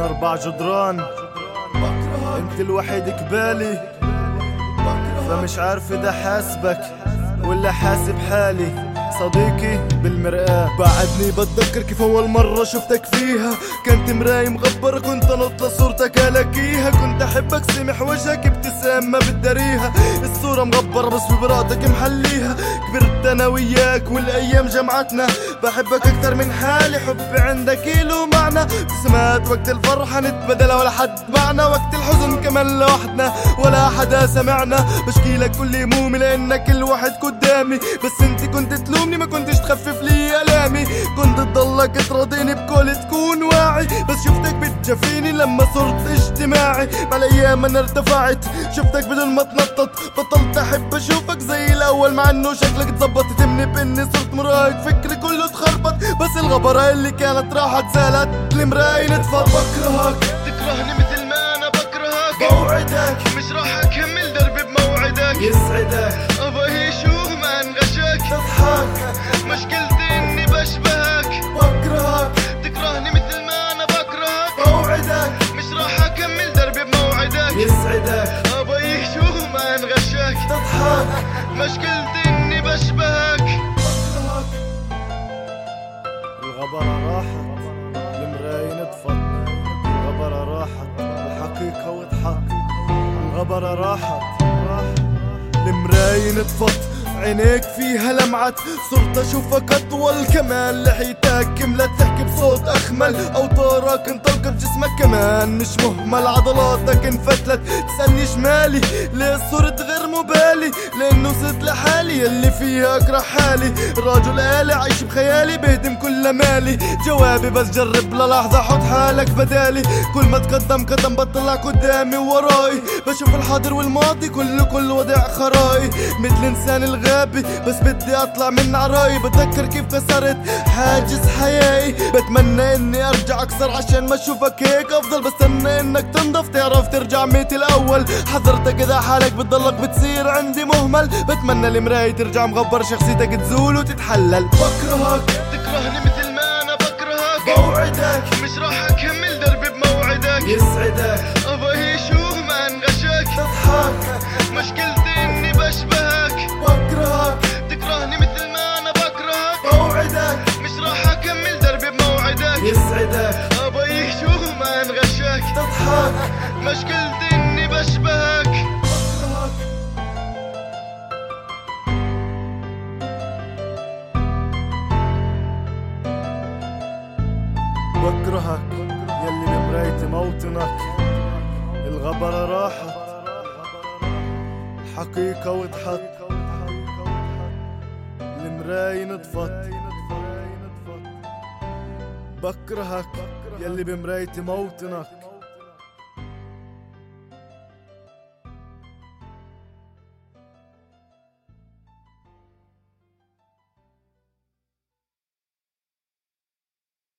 أربع جدران. أنت الوحيد كبالي. فمش عارف إذا حاسبك ولا حاسب حالي. صديقي بالمرآة. بعدني بتذكر كيف أول مرة شفتك فيها. كنت مراي مغبر كنت أنط لصورتك ألاقيها. كنت أحبك سمح وجهك ابتسامة بتداريها. الصورة مغبرة بس ببراتك محليها. كبرت أنا وياك والأيام جمعتنا. بحبك أكتر من حالي حبي عندك له معنى. ابتسامات وقت الفرحة نتبدل ولا حد معنا. وقت الحزن كمان لوحدنا ولا حدا سمعنا. بشكي لك كل همومي لأنك الواحد قدامي. بس أنت كنت تلوم تلومني ما كنتش تخفف لي آلامي. كنت تضلك تراضيني بكل تكون واعي. بس شفتك بتجافيني لما صرت اجتماعي. مع الأيام أنا ارتفعت. شفتك بدون ما تنطط. بطلت أحب أشوفك زي الأول. مع إنه شكلك تظبط تمني بإني صرت مراهق فكري كله تخربط بس الغبرة اللي كانت راحت زالت. المراية نتفض بكرهك. تكرهني مثل ما أنا بكرهك. بوعدك مش راح أكمل دربي بموعدك. يسعدك. مشكلتي إني بشبهك. بكرهك. تكرهني مثل ما أنا بكرهك. بوعدك مش راح أكمل دربي بموعدك. يسعدك. أبغى شو ما انغشك تضحك. مشكلتي إني بشبهك. الغبرة راحت. المراية نطفت الغبرة راحت. الحقيقة وضحت الغبرة راحت. راحت. المراية نطفت عينيك فيها لمعت صرت أشوفك أطول كمان لحيتك كملت تحكي بصوت أخمل. أوتارك انطلقت جسمك كمان مش مهمل عضلاتك انفتلت. تسألني شمالي ليه صرت غير مبالي؟ لأنه صرت لحالي يلي فيها أكره حالي. راجل آلي عايش بخيالي بهدم كل مالي. جوابي بس جرب للحظة حط حالك بدالي. كل ما تقدم قدم بطلع قدامي ووراي بشوف الحاضر والماضي كله كل وضع خراي مثل إنسان الغابي بس بدي أطلع من عراي بتذكر كيف كسرت حاجز حياي بتمنى إني أرجع اكسر عشان ما أشوفك هيك أفضل بستنى إنك تنضف تعرف ترجع ميت الأول. حذرتك إذا حالك بتضلك بتصير عندي مهمل. بتمنى المراية ترجع مغبر شخصيتك تزول وتتحلل. بكرهك تكرهني مثل ما أنا بكرهك. بوعدك مش راح مشكلتي اني بشبهك بكرهك يلي بمرايتي موطنك الغبرة راحت حقيقة وضحت المراية نطفت بكرهك يلي بمرايتي موطنك